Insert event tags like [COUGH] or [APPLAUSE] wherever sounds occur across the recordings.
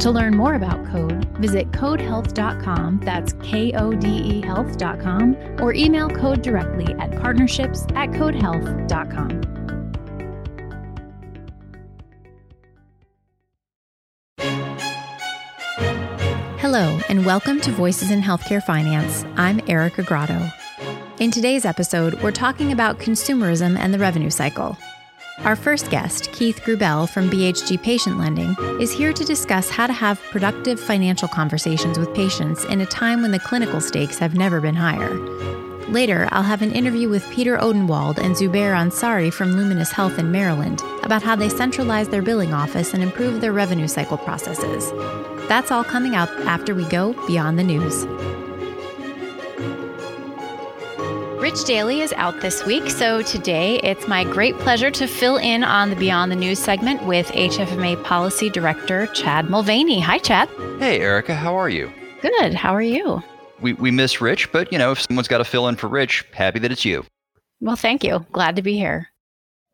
To learn more about Kode, visit kodehealth.com, that's K O D E health.com, or email Kode directly at partnerships at kodehealth.com. Hello, and welcome to Voices in Healthcare Finance. I'm Erica Grotto. In today's episode, we're talking about consumerism and the revenue cycle. Our first guest, Keith Gruebele from BHG Patient Lending, is here to discuss how to have productive financial conversations with patients in a time when the clinical stakes have never been higher. Later, I'll have an interview with Peter Odenwald and Zubair Ansari from Luminis Health in Maryland about how they centralize their billing office and improve their revenue cycle processes. That's all coming up after we go beyond the news. Rich Daly is out this week, so today it's my great pleasure to fill in on the Beyond the News segment with HFMA Policy Director Chad Mulvany. Hi, Chad. Hey, Erica. How are you? Good. How are you? We, we miss Rich, but you know, if someone's got to fill in for Rich, happy that it's you. Well, thank you. Glad to be here.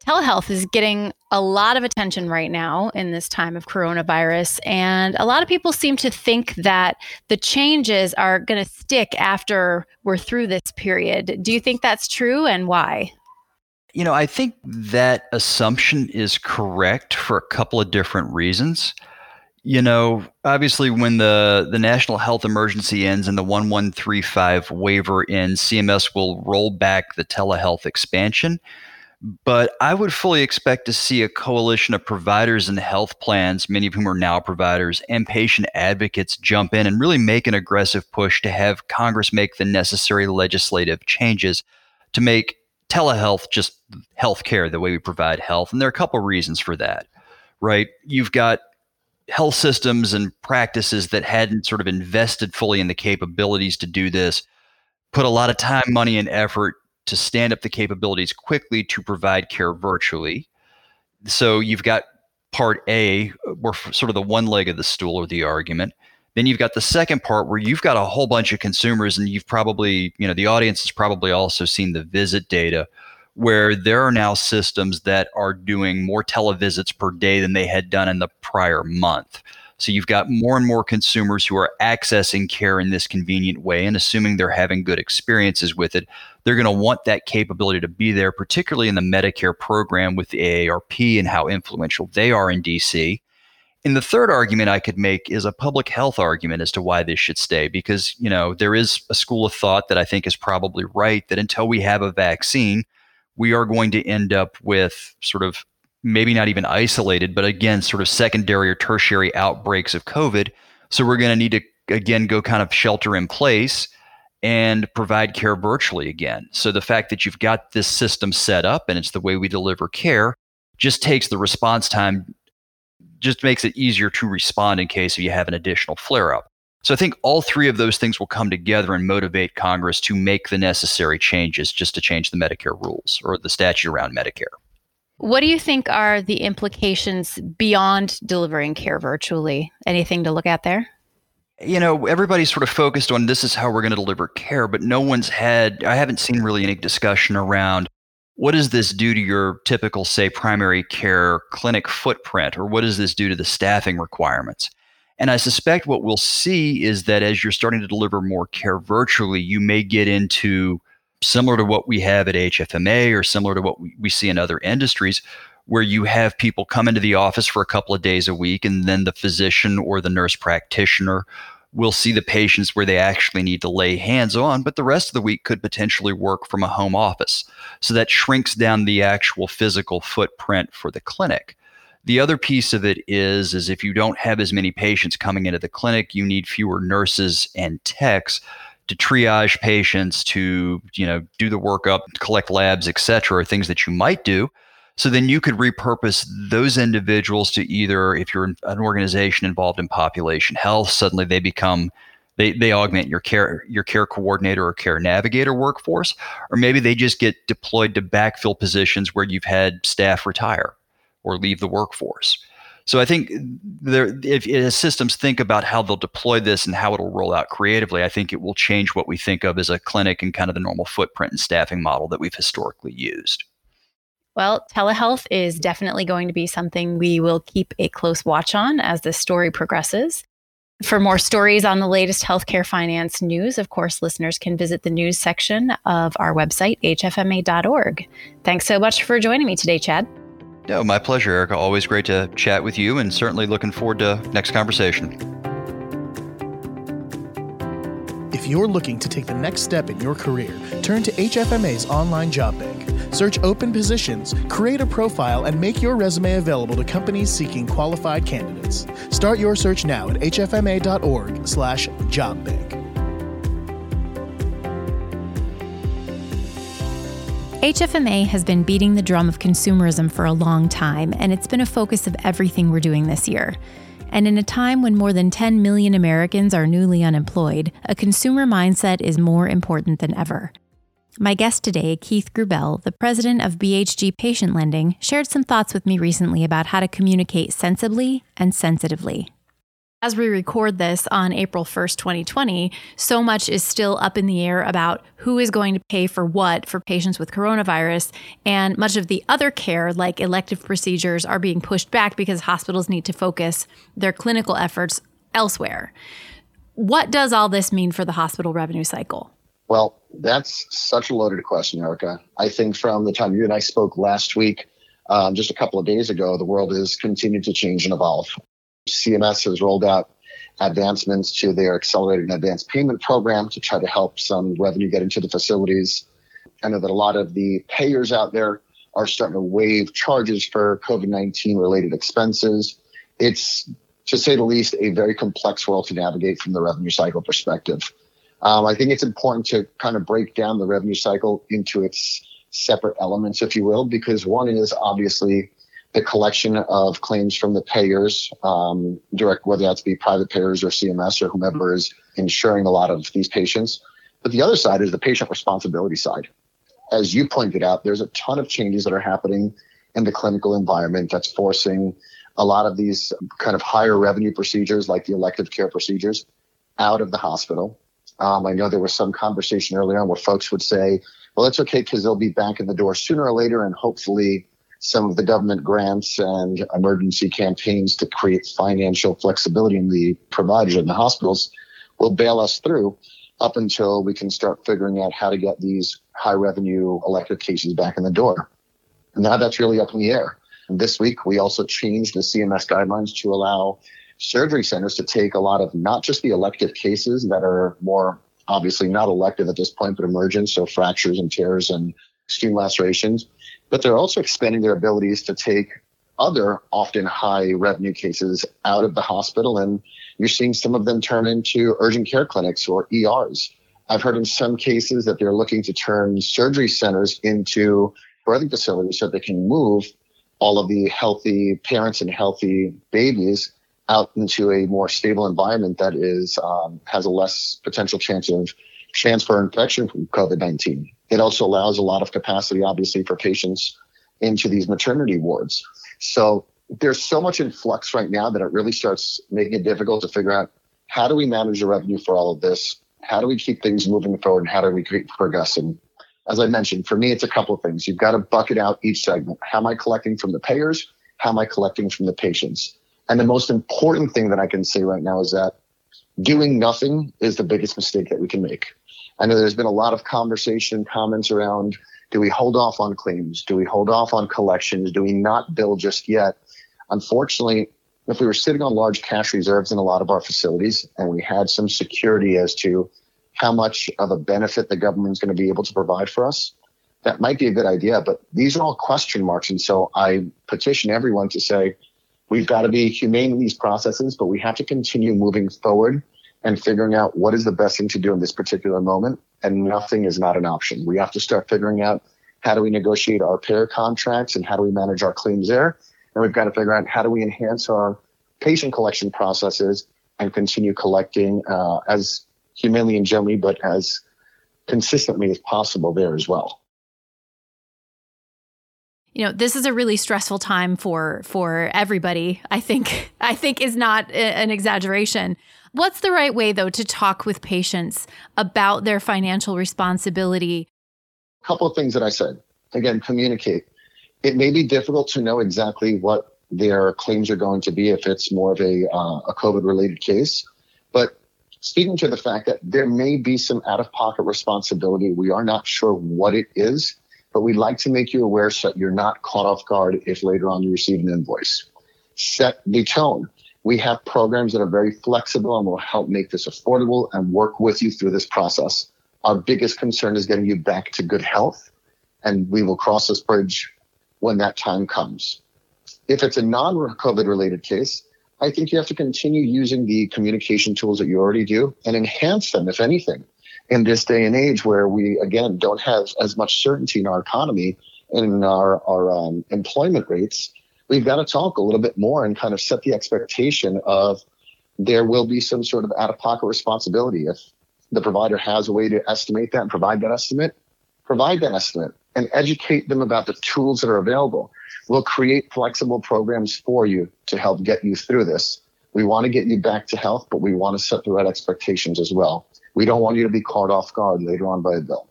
Telehealth is getting a lot of attention right now in this time of coronavirus. And a lot of people seem to think that the changes are going to stick after we're through this period. Do you think that's true and why? You know, I think that assumption is correct for a couple of different reasons. You know, obviously, when the, the national health emergency ends and the 1135 waiver ends, CMS will roll back the telehealth expansion but I would fully expect to see a coalition of providers and health plans, many of whom are now providers, and patient advocates jump in and really make an aggressive push to have Congress make the necessary legislative changes to make telehealth just healthcare the way we provide health. And there are a couple reasons for that, right? You've got health systems and practices that hadn't sort of invested fully in the capabilities to do this, put a lot of time, money, and effort to stand up the capabilities quickly to provide care virtually. So you've got part A, where sort of the one leg of the stool or the argument. Then you've got the second part where you've got a whole bunch of consumers, and you've probably, you know, the audience has probably also seen the visit data where there are now systems that are doing more televisits per day than they had done in the prior month. So you've got more and more consumers who are accessing care in this convenient way and assuming they're having good experiences with it. They're going to want that capability to be there, particularly in the Medicare program with the AARP and how influential they are in DC. And the third argument I could make is a public health argument as to why this should stay, because you know there is a school of thought that I think is probably right that until we have a vaccine, we are going to end up with sort of maybe not even isolated, but again, sort of secondary or tertiary outbreaks of COVID. So we're going to need to, again, go kind of shelter in place and provide care virtually again. So the fact that you've got this system set up and it's the way we deliver care just takes the response time, just makes it easier to respond in case you have an additional flare up. So I think all three of those things will come together and motivate Congress to make the necessary changes just to change the Medicare rules or the statute around Medicare. What do you think are the implications beyond delivering care virtually? Anything to look at there? You know, everybody's sort of focused on this is how we're going to deliver care, but no one's had, I haven't seen really any discussion around what does this do to your typical, say, primary care clinic footprint, or what does this do to the staffing requirements? And I suspect what we'll see is that as you're starting to deliver more care virtually, you may get into similar to what we have at HFMA or similar to what we, see in other industries, where you have people come into the office for a couple of days a week, and then the physician or the nurse practitioner will see the patients where they actually need to lay hands on, but the rest of the week could potentially work from a home office. So that shrinks down the actual physical footprint for the clinic. The other piece of it is is if you don't have as many patients coming into the clinic, you need fewer nurses and techs to triage patients, to you know do the workup, collect labs, etc., are things that you might do. So then you could repurpose those individuals to either, if you're an organization involved in population health, suddenly they become They, they augment your care your care coordinator or care navigator workforce, or maybe they just get deployed to backfill positions where you've had staff retire or leave the workforce. So I think there, if, if systems think about how they'll deploy this and how it'll roll out creatively, I think it will change what we think of as a clinic and kind of the normal footprint and staffing model that we've historically used. Well, telehealth is definitely going to be something we will keep a close watch on as this story progresses. For more stories on the latest healthcare finance news, of course, listeners can visit the news section of our website, hfma.org. Thanks so much for joining me today, Chad. No, my pleasure, Erica. Always great to chat with you and certainly looking forward to next conversation. If you're looking to take the next step in your career, turn to HFMA's online job bank. Search open positions, create a profile, and make your resume available to companies seeking qualified candidates. Start your search now at hfma.org/jobbank. HFMA has been beating the drum of consumerism for a long time, and it's been a focus of everything we're doing this year. And in a time when more than 10 million Americans are newly unemployed, a consumer mindset is more important than ever. My guest today, Keith Gruebele, the president of BHG Patient Lending, shared some thoughts with me recently about how to communicate sensibly and sensitively. As we record this on April 1st, 2020, so much is still up in the air about who is going to pay for what for patients with coronavirus. And much of the other care, like elective procedures, are being pushed back because hospitals need to focus their clinical efforts elsewhere. What does all this mean for the hospital revenue cycle? Well, that's such a loaded question, Erica. I think from the time you and I spoke last week, um, just a couple of days ago, the world has continued to change and evolve. CMS has rolled out advancements to their accelerated and advanced payment program to try to help some revenue get into the facilities. I know that a lot of the payers out there are starting to waive charges for COVID 19 related expenses. It's, to say the least, a very complex world to navigate from the revenue cycle perspective. Um, I think it's important to kind of break down the revenue cycle into its separate elements, if you will, because one is obviously the collection of claims from the payers, um, direct, whether that's be private payers or CMS or whomever is insuring a lot of these patients. But the other side is the patient responsibility side. As you pointed out, there's a ton of changes that are happening in the clinical environment that's forcing a lot of these kind of higher revenue procedures, like the elective care procedures, out of the hospital. Um, I know there was some conversation earlier on where folks would say, well, it's okay because they'll be back in the door sooner or later, and hopefully some of the government grants and emergency campaigns to create financial flexibility in the providers and the hospitals will bail us through up until we can start figuring out how to get these high revenue elective cases back in the door. Now that's really up in the air. And this week, we also changed the CMS guidelines to allow surgery centers to take a lot of not just the elective cases that are more obviously not elective at this point, but emergent, so fractures and tears and extreme lacerations, but they're also expanding their abilities to take other often high revenue cases out of the hospital. And you're seeing some of them turn into urgent care clinics or ERs. I've heard in some cases that they're looking to turn surgery centers into birthing facilities so they can move all of the healthy parents and healthy babies out into a more stable environment that is um, has a less potential chance of transfer infection from COVID-19. It also allows a lot of capacity, obviously, for patients into these maternity wards. So there's so much in flux right now that it really starts making it difficult to figure out how do we manage the revenue for all of this? How do we keep things moving forward? And how do we keep progressing? As I mentioned, for me, it's a couple of things. You've got to bucket out each segment. How am I collecting from the payers? How am I collecting from the patients? And the most important thing that I can say right now is that doing nothing is the biggest mistake that we can make. I know there's been a lot of conversation, comments around do we hold off on claims? Do we hold off on collections? Do we not bill just yet? Unfortunately, if we were sitting on large cash reserves in a lot of our facilities and we had some security as to how much of a benefit the government is going to be able to provide for us, that might be a good idea. But these are all question marks. And so I petition everyone to say, we've got to be humane in these processes, but we have to continue moving forward and figuring out what is the best thing to do in this particular moment. And nothing is not an option. We have to start figuring out how do we negotiate our payer contracts and how do we manage our claims there. And we've got to figure out how do we enhance our patient collection processes and continue collecting uh, as humanely and gently, but as consistently as possible there as well. You know, this is a really stressful time for for everybody. I think [LAUGHS] I think is not an exaggeration. What's the right way though to talk with patients about their financial responsibility? A couple of things that I said. Again, communicate. It may be difficult to know exactly what their claims are going to be if it's more of a, uh, a COVID related case. But speaking to the fact that there may be some out of pocket responsibility, we are not sure what it is, but we'd like to make you aware so you're not caught off guard if later on you receive an invoice. Set the tone. We have programs that are very flexible and will help make this affordable and work with you through this process. Our biggest concern is getting you back to good health, and we will cross this bridge when that time comes. If it's a non COVID related case, I think you have to continue using the communication tools that you already do and enhance them, if anything, in this day and age where we, again, don't have as much certainty in our economy and in our, our um, employment rates. We've got to talk a little bit more and kind of set the expectation of there will be some sort of out of pocket responsibility. If the provider has a way to estimate that and provide that estimate, provide that estimate and educate them about the tools that are available. We'll create flexible programs for you to help get you through this. We want to get you back to health, but we want to set the right expectations as well. We don't want you to be caught off guard later on by a bill.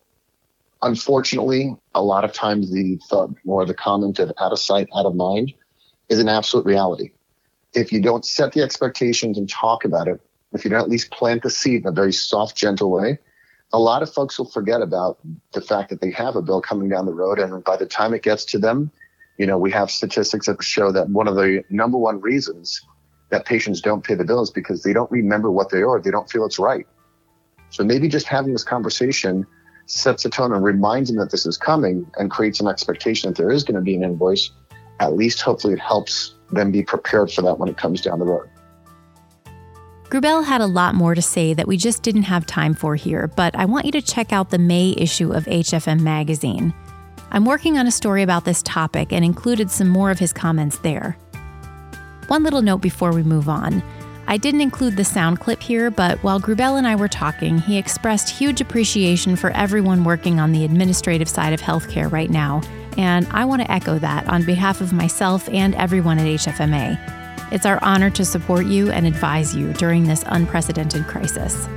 Unfortunately, a lot of times the thought or the comment of out of sight, out of mind is an absolute reality. If you don't set the expectations and talk about it, if you don't at least plant the seed in a very soft, gentle way, a lot of folks will forget about the fact that they have a bill coming down the road. And by the time it gets to them, you know, we have statistics that show that one of the number one reasons that patients don't pay the bill is because they don't remember what they are. They don't feel it's right. So maybe just having this conversation sets a tone and reminds them that this is coming and creates an expectation that there is going to be an invoice. At least hopefully it helps them be prepared for that when it comes down the road. Gruebele had a lot more to say that we just didn't have time for here, but I want you to check out the May issue of HFM Magazine. I'm working on a story about this topic and included some more of his comments there. One little note before we move on. I didn't include the sound clip here, but while Gruebele and I were talking, he expressed huge appreciation for everyone working on the administrative side of healthcare right now, and I want to echo that on behalf of myself and everyone at HFMA. It's our honor to support you and advise you during this unprecedented crisis.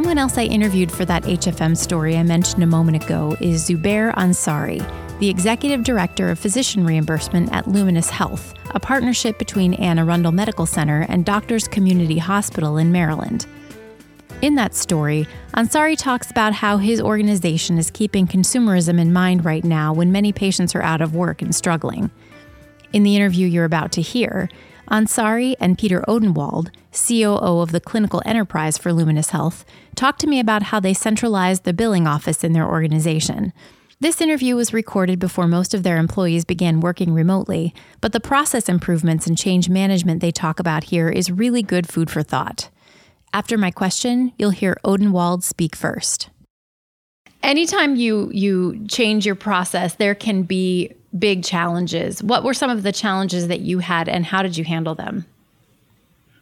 Someone else I interviewed for that HFM story I mentioned a moment ago is Zubair Ansari, the Executive Director of Physician Reimbursement at Luminis Health, a partnership between Anne Arundel Medical Center and Doctors Community Hospital in Maryland. In that story, Ansari talks about how his organization is keeping consumerism in mind right now when many patients are out of work and struggling. In the interview you're about to hear, Ansari and Peter Odenwald, COO of the clinical enterprise for Luminis Health, talked to me about how they centralized the billing office in their organization. This interview was recorded before most of their employees began working remotely, but the process improvements and change management they talk about here is really good food for thought. After my question, you'll hear Odenwald speak first. Anytime you you change your process, there can be big challenges. What were some of the challenges that you had and how did you handle them?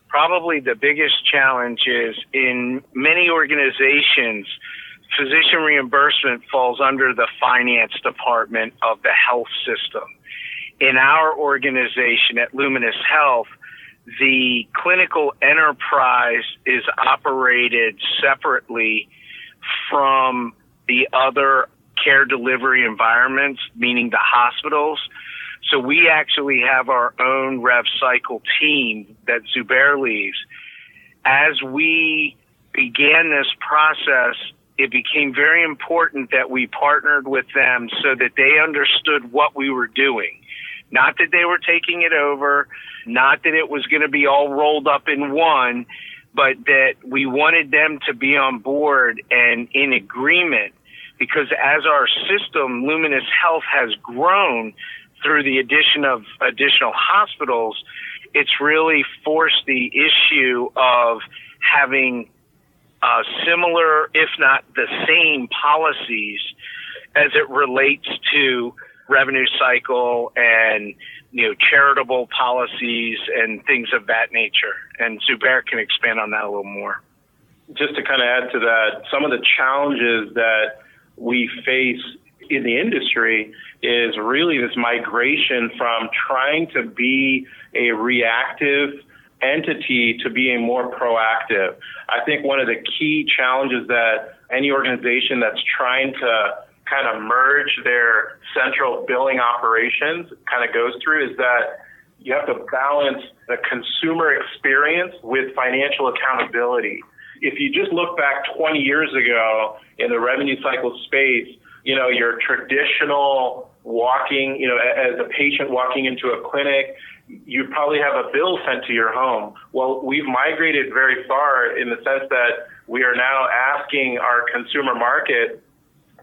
Probably the biggest challenge is in many organizations, physician reimbursement falls under the finance department of the health system. In our organization at Luminis Health, the clinical enterprise is operated separately from the other care delivery environments, meaning the hospitals. So we actually have our own rev cycle team that Zubair leads. As we began this process, it became very important that we partnered with them so that they understood what we were doing. Not that they were taking it over, not that it was going to be all rolled up in one, but that we wanted them to be on board and in agreement because as our system, Luminis Health, has grown through the addition of additional hospitals, it's really forced the issue of having uh, similar, if not the same, policies as it relates to revenue cycle and you know charitable policies and things of that nature. And Zubair can expand on that a little more. Just to kind of add to that, some of the challenges that we face in the industry is really this migration from trying to be a reactive entity to being more proactive. I think one of the key challenges that any organization that's trying to kind of merge their central billing operations kind of goes through is that you have to balance the consumer experience with financial accountability. If you just look back 20 years ago in the revenue cycle space, you know, your traditional walking, you know, as a patient walking into a clinic, you probably have a bill sent to your home. Well, we've migrated very far in the sense that we are now asking our consumer market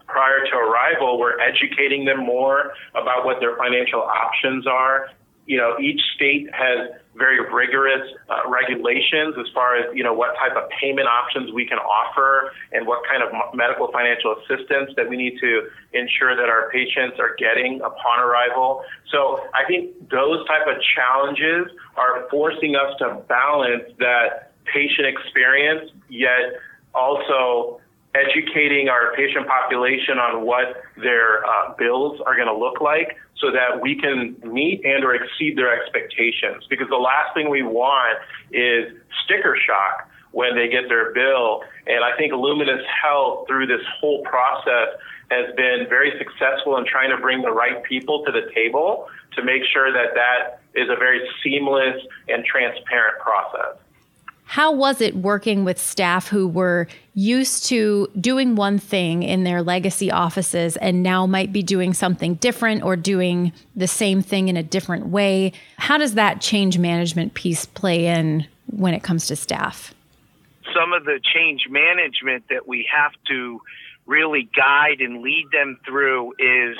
prior to arrival, we're educating them more about what their financial options are. You know, each state has very rigorous uh, regulations as far as, you know, what type of payment options we can offer and what kind of medical financial assistance that we need to ensure that our patients are getting upon arrival. So I think those type of challenges are forcing us to balance that patient experience, yet also educating our patient population on what their uh, bills are going to look like so that we can meet and or exceed their expectations. Because the last thing we want is sticker shock when they get their bill. And i think Luminis health through this whole process has been very successful in trying to bring the right people to the table to make sure that that is a very seamless and transparent process how was it working with staff who were used to doing one thing in their legacy offices and now might be doing something different or doing the same thing in a different way? How does that change management piece play in when it comes to staff? Some of the change management that we have to really guide and lead them through is,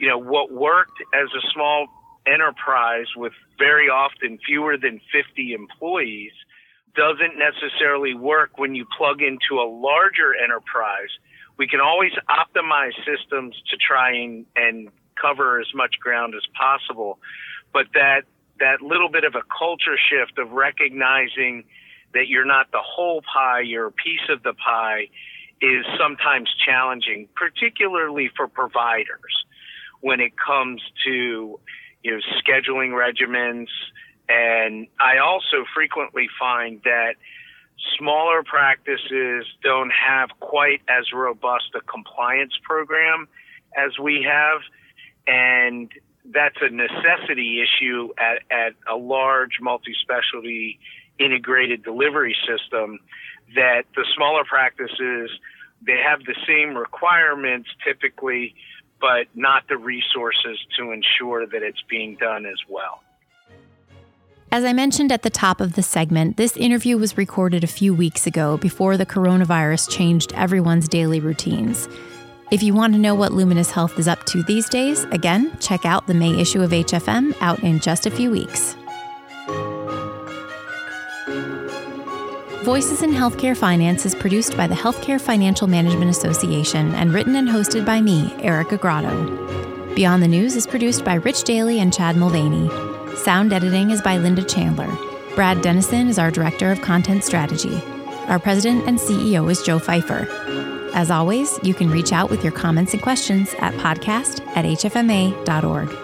you know, what worked as a small enterprise with very often fewer than 50 employees doesn't necessarily work when you plug into a larger enterprise. We can always optimize systems to try and, and cover as much ground as possible. But that, that little bit of a culture shift of recognizing that you're not the whole pie, you're a piece of the pie is sometimes challenging, particularly for providers when it comes to, you know, scheduling regimens, and I also frequently find that smaller practices don't have quite as robust a compliance program as we have. And that's a necessity issue at, at a large multi specialty integrated delivery system that the smaller practices they have the same requirements typically but not the resources to ensure that it's being done as well. As I mentioned at the top of the segment, this interview was recorded a few weeks ago before the coronavirus changed everyone's daily routines. If you want to know what Luminis Health is up to these days, again, check out the May issue of HFM out in just a few weeks. Voices in Healthcare Finance is produced by the Healthcare Financial Management Association and written and hosted by me, Erica Grotto. Beyond the News is produced by Rich Daly and Chad Mulvany. Sound editing is by Linda Chandler. Brad Dennison is our Director of Content Strategy. Our President and CEO is Joe Fifer. As always, you can reach out with your comments and questions at podcast at hfma.org.